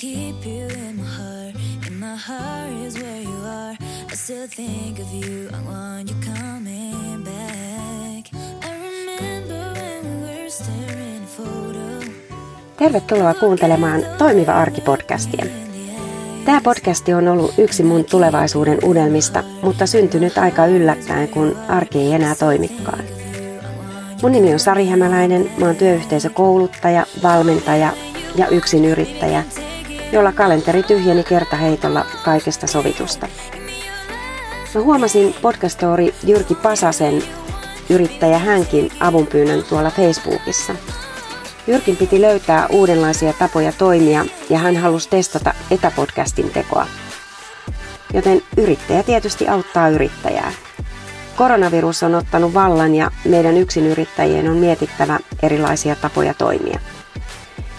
Keep you in my heart, and my heart is where you are. I still think of you, I want you coming back. I remember when we were staring a photo. Tervetuloa kuuntelemaan Toimiva arki-podcastia. Tämä podcasti on ollut yksi mun tulevaisuuden unelmista, mutta syntynyt aika yllättäen, kun arki ei enää toimikaan. Mun nimi on Sari Hämäläinen, mä oon työyhteisökouluttaja, valmentaja ja yrittäjä, jolla kalenteri tyhjeni kertaheitolla kaikesta sovitusta. Mä huomasin podcastori Jyrki Pasasen yrittäjä hänkin avunpyynnön tuolla Facebookissa. Jyrkin piti löytää uudenlaisia tapoja toimia ja hän halusi testata etäpodcastin tekoa. Joten yrittäjä tietysti auttaa yrittäjää. Koronavirus on ottanut vallan ja meidän yksinyrittäjien on mietittävä erilaisia tapoja toimia.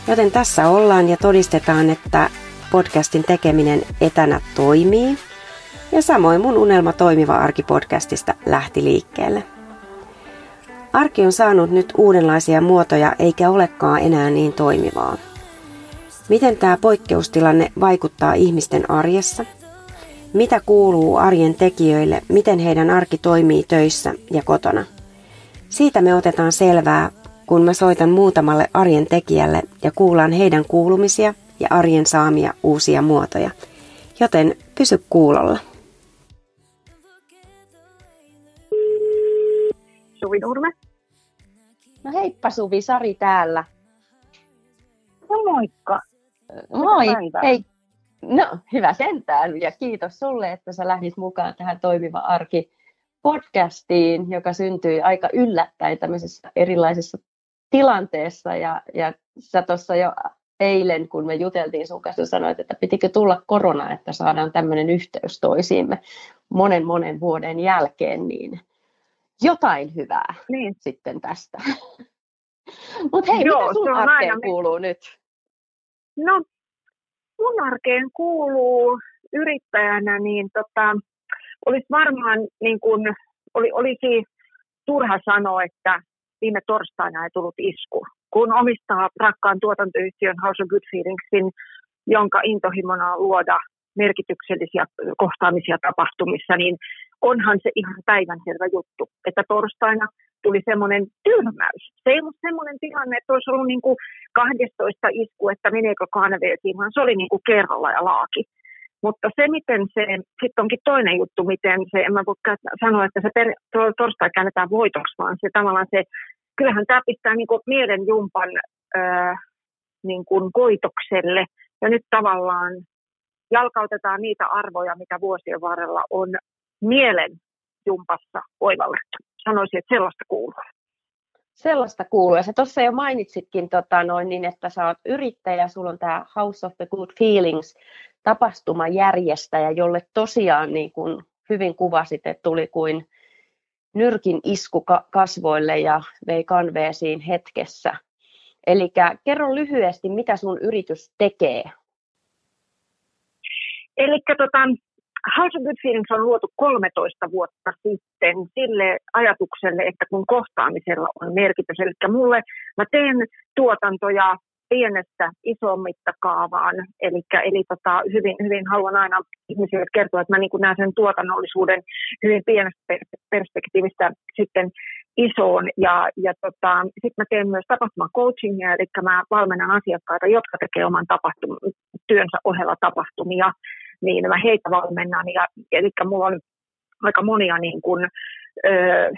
Joten tässä ollaan ja todistetaan, että podcastin tekeminen etänä toimii. Ja samoin mun unelma toimiva arki podcastista lähti liikkeelle. Arki on saanut nyt uudenlaisia muotoja eikä olekaan enää niin toimivaa. Miten tämä poikkeustilanne vaikuttaa ihmisten arjessa? Mitä kuuluu arjen tekijöille, miten heidän arki toimii töissä ja kotona? Siitä me otetaan selvää kun mä soitan muutamalle arjen tekijälle ja kuulan heidän kuulumisia ja arjen saamia uusia muotoja. Joten pysy kuulolla. Suvi Nurme. No heippa Suvi, Sari täällä. No moikka. Moi, hei. No hyvä sentään ja kiitos sulle, että sä lähdit mukaan tähän Toimiva arki podcastiin, joka syntyi aika yllättäen tämmöisessä erilaisessa tilanteessa ja, ja sä tuossa jo eilen, kun me juteltiin sun kanssa, sanoit, että pitikö tulla korona, että saadaan tämmöinen yhteys toisiimme monen monen vuoden jälkeen, niin jotain hyvää niin. sitten tästä. Mutta hei, Joo, mitä sun arkeen aina... kuuluu nyt? No, mun arkeen kuuluu yrittäjänä, niin tota, olisi varmaan niin kun, oli, olisi turha sanoa, että viime torstaina ei tullut isku. Kun omistaa rakkaan tuotantoyhtiön House of Good Feelingsin, jonka intohimona on luoda merkityksellisiä kohtaamisia tapahtumissa, niin onhan se ihan päivänselvä juttu, että torstaina tuli semmoinen tyrmäys. Se ei ollut semmoinen tilanne, että olisi ollut niin kuin 12 isku, että meneekö kanveetiin, vaan se oli niin kuin kerralla ja laaki. Mutta se, miten se, sitten onkin toinen juttu, miten se, en mä voi sanoa, että se per, torstai käännetään voitoksi, vaan se tavallaan se, kyllähän tämä pistää niin kuin mielen jumpan ää, niin kuin koitokselle, ja nyt tavallaan jalkautetaan niitä arvoja, mitä vuosien varrella on mielen jumpassa oivallettu. Sanoisin, että sellaista kuuluu. Sellaista kuuluu. Ja sä tuossa jo mainitsitkin, tota, noin, niin, että sä oot yrittäjä, sulla on tämä House of the Good Feelings tapahtumajärjestäjä, jolle tosiaan niin kuin hyvin kuvasit, että tuli kuin nyrkin isku kasvoille ja vei kanveesiin hetkessä. Eli kerro lyhyesti, mitä sun yritys tekee. Eli tota, House of Good Feelings on luotu 13 vuotta sitten sille ajatukselle, että kun kohtaamisella on merkitys. Eli mulle mä teen tuotantoja pienestä isoon mittakaavaan. Eli, eli tota, hyvin, hyvin haluan aina ihmisille kertoa, että mä niin näen sen tuotannollisuuden hyvin pienestä perspektiivistä sitten isoon. Ja, ja tota, sitten mä teen myös tapahtumacoachingia, eli mä valmennan asiakkaita, jotka tekee oman tapahtum- työnsä ohella tapahtumia, niin mä heitä valmennan. Ja, eli mulla on aika monia niin kuin, öö,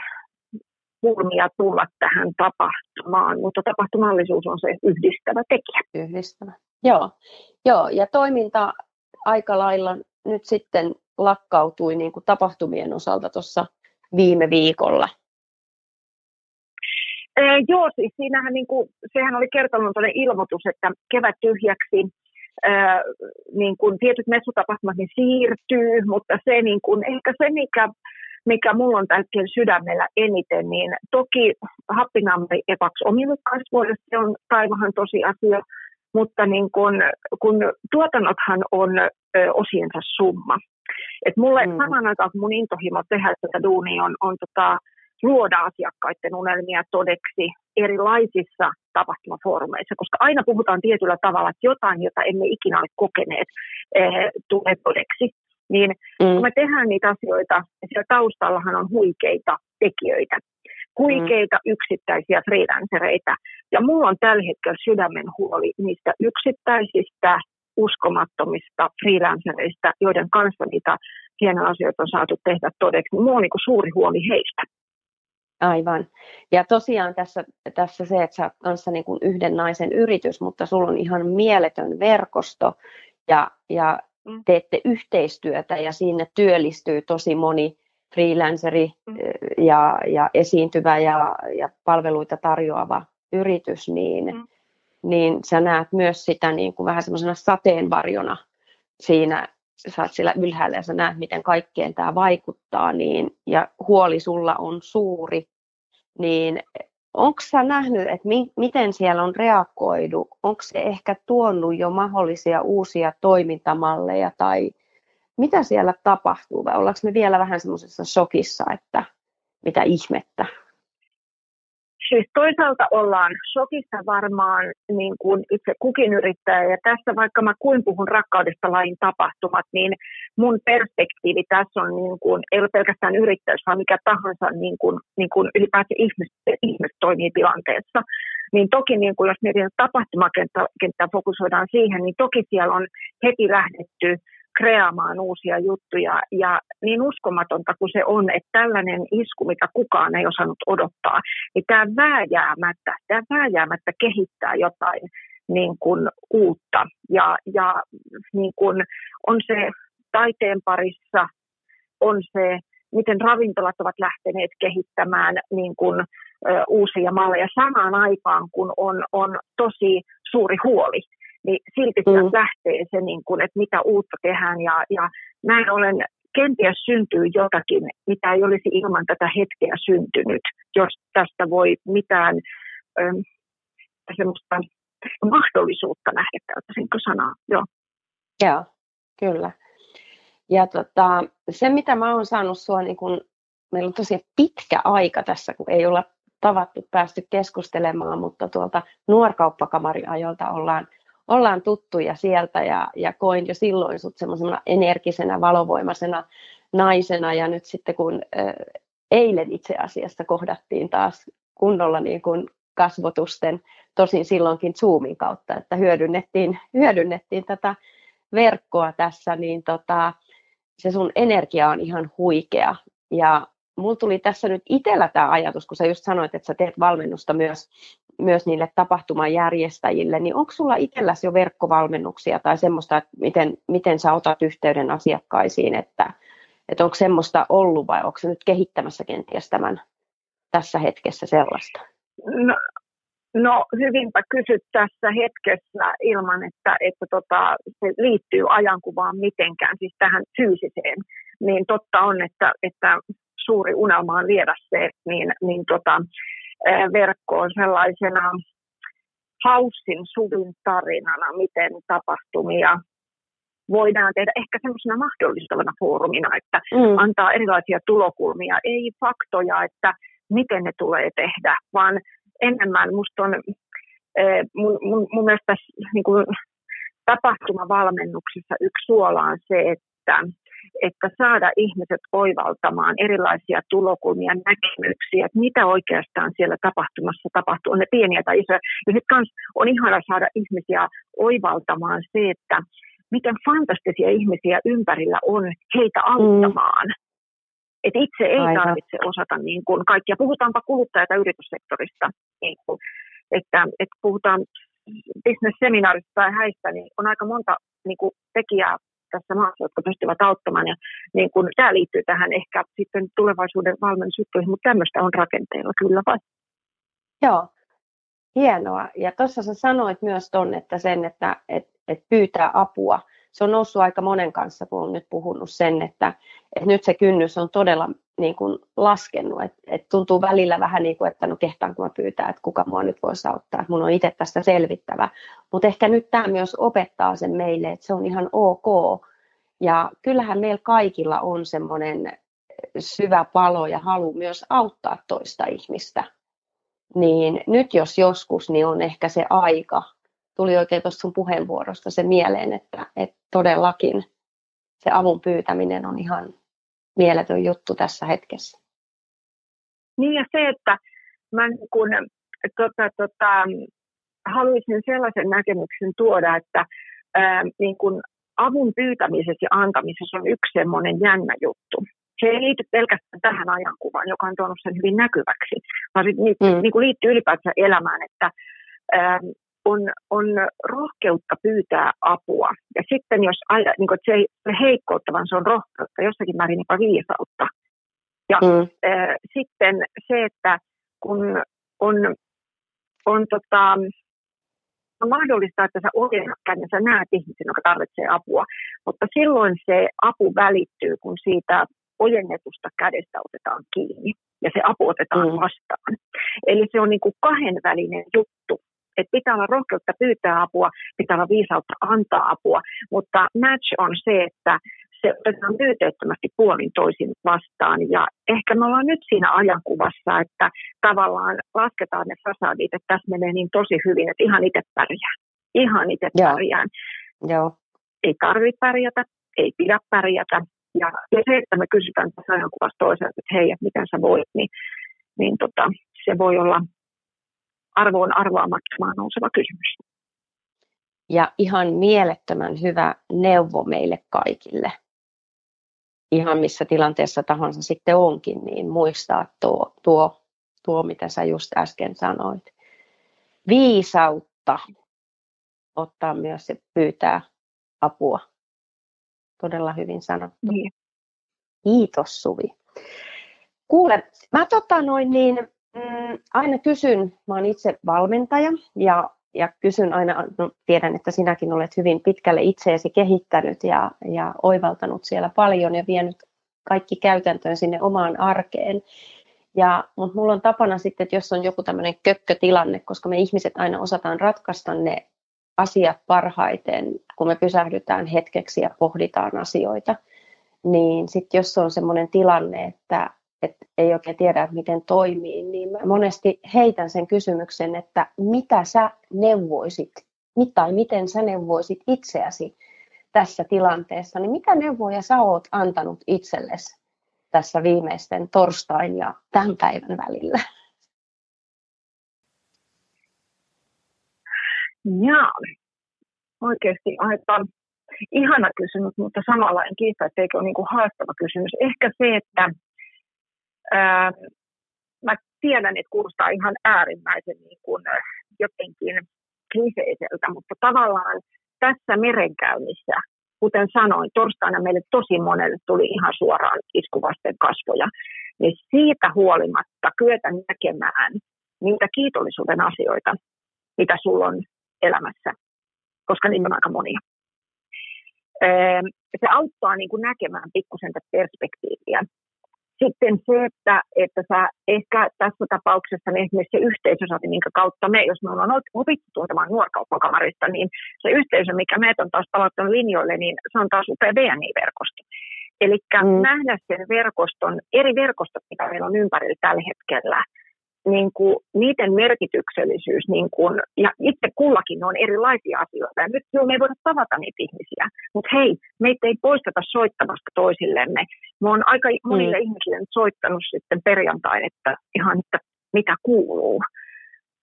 kulmia tulla tähän tapahtumaan, mutta tapahtumallisuus on se yhdistävä tekijä. Yhdistävä, joo. joo. Ja toiminta aika lailla nyt sitten lakkautui niin kuin tapahtumien osalta tuossa viime viikolla. Ee, joo, siis siinähän niin kuin, sehän oli kertonut ilmoitus, että kevät tyhjäksi Niin kuin tietyt messutapahtumat niin siirtyy, mutta se niin kuin, ehkä se, mikä mikä mulla on tällä sydämellä eniten, niin toki happinampi epäksi omille kasvoille, se on taivahan tosiasia, mutta niin kun, kun tuotannothan on ö, osiensa summa. Et mulle mm. samaan aikaan, kun mun intohimo tehdä tätä duunia on, on tota, luoda asiakkaiden unelmia todeksi erilaisissa tapahtumafoorumeissa, koska aina puhutaan tietyllä tavalla, että jotain, jota emme ikinä ole kokeneet, eh, tulee todeksi. Niin mm. kun me tehdään niitä asioita, ja siellä taustallahan on huikeita tekijöitä, huikeita mm. yksittäisiä freelancereita. Ja mulla on tällä hetkellä sydämen huoli niistä yksittäisistä uskomattomista freelancereista, joiden kanssa niitä hienoja asioita on saatu tehdä todeksi. Mulla on niin suuri huoli heistä. Aivan. Ja tosiaan tässä, tässä se, että sä oot kanssa niin kuin yhden naisen yritys, mutta sulla on ihan mieletön verkosto ja, ja mm. teette yhteistyötä ja sinne työllistyy tosi moni freelanceri mm. ja, ja esiintyvä ja, ja palveluita tarjoava yritys, niin, mm. niin sä näet myös sitä niin kuin vähän semmoisena sateenvarjona siinä, sä oot siellä ylhäällä ja sä näet, miten kaikkeen tämä vaikuttaa, niin, ja huoli sulla on suuri, niin onko sä nähnyt, että mi- miten siellä on reagoidu? Onko se ehkä tuonut jo mahdollisia uusia toimintamalleja tai mitä siellä tapahtuu vai ollaanko me vielä vähän semmoisessa shokissa, että mitä ihmettä? Siis toisaalta ollaan shokissa varmaan niin kuin itse kukin yrittäjä, ja tässä vaikka mä kuin puhun rakkaudesta lain tapahtumat, niin mun perspektiivi tässä on, niin kuin, ei ole pelkästään yrittäjyys, vaan mikä tahansa niin kuin, niin kuin ylipäätään ihmiset, ihmiset toimii tilanteessa. Niin toki niin kuin jos mietitään tapahtumakenttää fokusoidaan siihen, niin toki siellä on heti lähdetty kreaamaan uusia juttuja. Ja niin uskomatonta kuin se on, että tällainen isku, mitä kukaan ei osannut odottaa, niin tämä vääjäämättä, tämä vääjäämättä kehittää jotain niin kuin uutta. Ja, ja niin kuin on se taiteen parissa, on se, miten ravintolat ovat lähteneet kehittämään niin kuin, ö, uusia malleja samaan aikaan, kun on, on tosi suuri huoli niin silti mm. lähtee se, niin kuin, että mitä uutta tehdään. Ja, ja näin ollen kenties syntyy jotakin, mitä ei olisi ilman tätä hetkeä syntynyt, jos tästä voi mitään ähm, semmoista mahdollisuutta nähdä, käyttäisinkö sanaa. Joo. Joo, kyllä. Ja tota, se, mitä mä oon saanut sua, niin kun, meillä on tosi pitkä aika tässä, kun ei olla tavattu päästy keskustelemaan, mutta tuolta nuorkauppakamariajolta ollaan ollaan tuttuja sieltä ja, ja koin jo silloin sut semmoisena energisenä, valovoimaisena naisena ja nyt sitten kun äh, eilen itse asiassa kohdattiin taas kunnolla niin kuin kasvotusten, tosin silloinkin Zoomin kautta, että hyödynnettiin, hyödynnettiin tätä verkkoa tässä, niin tota, se sun energia on ihan huikea. Ja mulla tuli tässä nyt itsellä tämä ajatus, kun sä just sanoit, että sä teet valmennusta myös myös niille tapahtumajärjestäjille, niin onko sulla itselläsi jo verkkovalmennuksia tai semmoista, että miten, miten sä otat yhteyden asiakkaisiin, että, että onko semmoista ollut vai onko se nyt kehittämässä kenties tämän tässä hetkessä sellaista? No, no hyvinpä kysyt tässä hetkessä ilman, että, että tota, se liittyy ajankuvaan mitenkään, siis tähän fyysiseen. Niin totta on, että, että suuri unelma on viedä se, niin, niin tota, verkkoon sellaisena haussin suvin tarinana, miten tapahtumia voidaan tehdä ehkä semmoisena mahdollistavana foorumina, että mm. antaa erilaisia tulokulmia, ei faktoja, että miten ne tulee tehdä, vaan enemmän musta on, mun, mun, mun mielestä niin kuin, tapahtumavalmennuksessa yksi suola on se, että että saada ihmiset oivaltamaan erilaisia tulokulmia, näkemyksiä, että mitä oikeastaan siellä tapahtumassa tapahtuu, on ne pieniä tai isoja. Ja sitten kans on ihana saada ihmisiä oivaltamaan se, että miten fantastisia ihmisiä ympärillä on heitä auttamaan. Mm. Et itse ei Aivan. tarvitse osata niin kuin kaikkia. Puhutaanpa kuluttaja- tai yrityssektorista. Niin kuin, että, että puhutaan business-seminaarista tai häistä, niin on aika monta niin kuin, tekijää tässä maassa, jotka pystyvät auttamaan. Ja niin kun, tämä liittyy tähän ehkä sitten tulevaisuuden valmennusjuttuihin, mutta tämmöistä on rakenteella kyllä vai? Joo, hienoa. Ja tuossa sä sanoit myös ton, että sen, että et, et pyytää apua. Se on noussut aika monen kanssa, kun olen nyt puhunut sen, että, että nyt se kynnys on todella niin kuin laskenut. Et, et tuntuu välillä vähän niin kuin, että no kehtaanko mä pyytää, että kuka mua nyt voisi auttaa, että mun on itse tästä selvittävä. Mutta ehkä nyt tämä myös opettaa sen meille, että se on ihan ok. Ja kyllähän meillä kaikilla on semmoinen syvä palo ja halu myös auttaa toista ihmistä. Niin nyt jos joskus, niin on ehkä se aika. Tuli oikein tuosta sun puheenvuorosta se mieleen, että, että todellakin se avun pyytäminen on ihan mieletön juttu tässä hetkessä. Niin ja se, että mä niin kun, tota, tota, haluaisin sellaisen näkemyksen tuoda, että ää, niin kun avun pyytämisessä ja antamisessa on yksi semmoinen jännä juttu. Se ei liity pelkästään tähän ajankuvaan, joka on tuonut sen hyvin näkyväksi, vaan se liittyy, mm. niin kuin liittyy ylipäätään elämään, että ää, on, on rohkeutta pyytää apua. Ja sitten jos aina, niin kuin, se ei ole heikkoutta, vaan se on rohkeutta, jossakin määrin jopa viisautta. Ja mm. ää, sitten se, että kun on, on tota, on mahdollista, että sä ojennat ja sä näet ihmisen, joka tarvitsee apua, mutta silloin se apu välittyy, kun siitä ojennetusta kädestä otetaan kiinni ja se apu otetaan mm. vastaan. Eli se on niin kuin kahdenvälinen juttu. Että pitää olla rohkeutta pyytää apua, pitää olla viisautta antaa apua, mutta match on se, että se otetaan pyyteettömästi puolin toisin vastaan. Ja ehkä me ollaan nyt siinä ajankuvassa, että tavallaan lasketaan ne fasadit, että tässä menee niin tosi hyvin, että ihan itse pärjää. Ihan itse pärjään. Joo. Ei tarvitse pärjätä, ei pidä pärjätä. Ja, ja se, että me kysytään tässä ajankuvassa toiselta, että hei, että miten sä voit, niin, niin tota, se voi olla arvoon arvaamattomaan nouseva kysymys. Ja ihan mielettömän hyvä neuvo meille kaikille ihan missä tilanteessa tahansa sitten onkin, niin muistaa tuo, tuo, tuo mitä sä just äsken sanoit. Viisautta ottaa myös se pyytää apua. Todella hyvin sanottu. Niin. Kiitos Suvi. Kuule, mä tota noin niin, mm, aina kysyn, mä oon itse valmentaja ja ja kysyn aina, no tiedän, että sinäkin olet hyvin pitkälle itseesi kehittänyt ja, ja oivaltanut siellä paljon ja vienyt kaikki käytäntöön sinne omaan arkeen. Ja, mutta mulla on tapana sitten, että jos on joku tämmöinen kökkötilanne, koska me ihmiset aina osataan ratkaista ne asiat parhaiten, kun me pysähdytään hetkeksi ja pohditaan asioita, niin sitten jos on semmoinen tilanne, että että ei oikein tiedä, että miten toimii, niin mä monesti heitän sen kysymyksen, että mitä sä neuvoisit, tai miten sä neuvoisit itseäsi tässä tilanteessa, niin mitä neuvoja sä oot antanut itsellesi tässä viimeisten torstain ja tämän päivän välillä? Jaa, oikeasti aika ihana kysymys, mutta samalla en kiistä, että eikö ole niin haastava kysymys. Ehkä se, että ää, mä tiedän, että kuulostaa ihan äärimmäisen niin kuin, jotenkin kliseiseltä, mutta tavallaan tässä merenkäynnissä, kuten sanoin, torstaina meille tosi monelle tuli ihan suoraan iskuvasten kasvoja, niin siitä huolimatta kyetä näkemään niitä kiitollisuuden asioita, mitä sulla on elämässä, koska niitä on aika monia. Se auttaa niin kuin näkemään pikkusen perspektiiviä sitten se, että, että sä ehkä tässä tapauksessa niin esimerkiksi se yhteisö, minkä kautta me, jos me ollaan opittu tuotamaan nuorkauppakamarista, niin se yhteisö, mikä meitä on taas palauttanut linjoille, niin se on taas upea BNI-verkosto. Eli mm. nähdä sen verkoston, eri verkostot, mitä meillä on ympärillä tällä hetkellä, niin kuin, niiden merkityksellisyys, niin kuin, ja itse kullakin on erilaisia asioita. Ja nyt joo, me ei voida tavata niitä ihmisiä, mutta hei, meitä ei poisteta soittamasta toisillemme. Mä oon aika monille mm. ihmisille soittanut sitten perjantain, että ihan, että mitä kuuluu.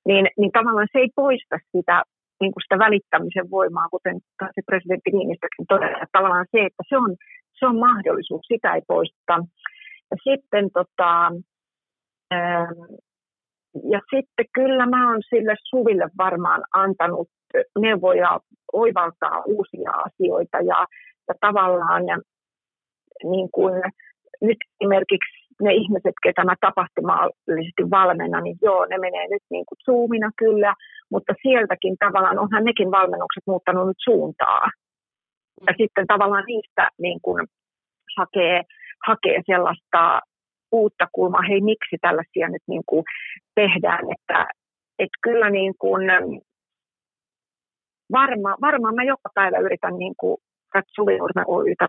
Niin, niin tavallaan se ei poista sitä, niin kuin sitä välittämisen voimaa, kuten se presidentti Niinistökin todella. Tavallaan se, että se on, se on mahdollisuus, sitä ei poista. Ja sitten tota, ja sitten kyllä mä oon sille Suville varmaan antanut neuvoja oivaltaa uusia asioita ja, ja tavallaan niin kuin nyt esimerkiksi ne ihmiset, ketä mä tapahtumallisesti valmennan, niin joo, ne menee nyt niin kuin Zoomina kyllä, mutta sieltäkin tavallaan onhan nekin valmennukset muuttanut nyt suuntaa. Ja sitten tavallaan niistä niin kuin hakee, hakee sellaista uutta kulmaa, hei miksi tällaisia nyt niin kuin tehdään, että, että kyllä niin kuin, varma, varmaan mä joka päivä yritän niin kuin Suvinurme Oytä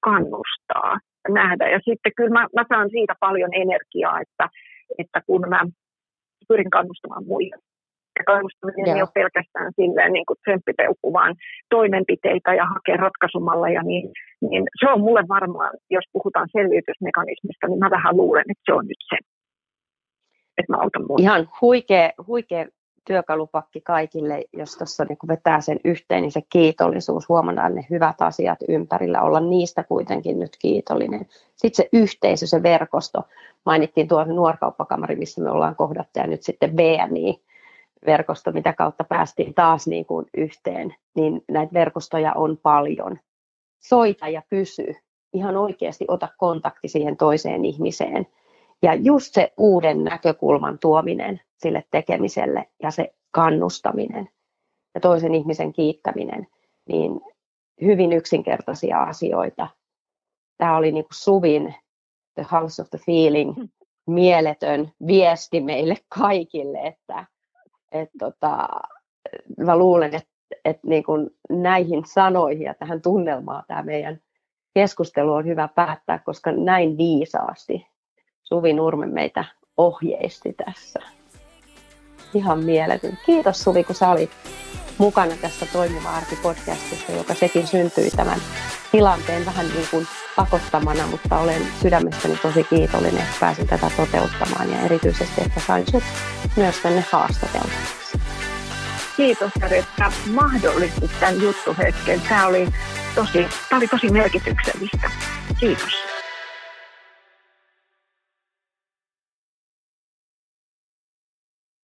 kannustaa nähdä. Ja sitten kyllä mä, mä saan siitä paljon energiaa, että, että kun mä pyrin kannustamaan muille. Ja kannustaminen ei ole pelkästään silleen niin kuin tsemppipeukku, vaan toimenpiteitä ja hakea ratkaisumalleja, niin, niin se on mulle varmaan, jos puhutaan selviytysmekanismista, niin mä vähän luulen, että se on nyt se, että mä autan muille. Ihan huikea, huikea työkalupakki kaikille, jos tuossa niin vetää sen yhteen, niin se kiitollisuus, huomataan ne hyvät asiat ympärillä, olla niistä kuitenkin nyt kiitollinen. Sitten se yhteisö, se verkosto, mainittiin tuo nuorkauppakamari, missä me ollaan kohdattu, ja nyt sitten BNI, verkosto, mitä kautta päästiin taas niin kuin yhteen, niin näitä verkostoja on paljon. Soita ja kysy. Ihan oikeasti ota kontakti siihen toiseen ihmiseen. Ja just se uuden näkökulman tuominen sille tekemiselle ja se kannustaminen ja toisen ihmisen kiittäminen, niin hyvin yksinkertaisia asioita. Tämä oli niin kuin Suvin The House of the Feeling mieletön viesti meille kaikille, että et tota, mä luulen, että et niin näihin sanoihin ja tähän tunnelmaan tämä meidän keskustelu on hyvä päättää, koska näin viisaasti Suvi Nurme meitä ohjeisti tässä. Ihan mieletön. Kiitos Suvi, kun sä olit mukana tässä Toimiva arki podcastissa, joka sekin syntyi tämän tilanteen vähän niin kuin pakottamana, mutta olen sydämestäni tosi kiitollinen, että pääsin tätä toteuttamaan ja erityisesti, että sain sut myös tänne haastateltavaksi. Kiitos, että mahdollistit tämän juttuhetken. Tämä oli tosi, tämä oli tosi merkityksellistä. Kiitos.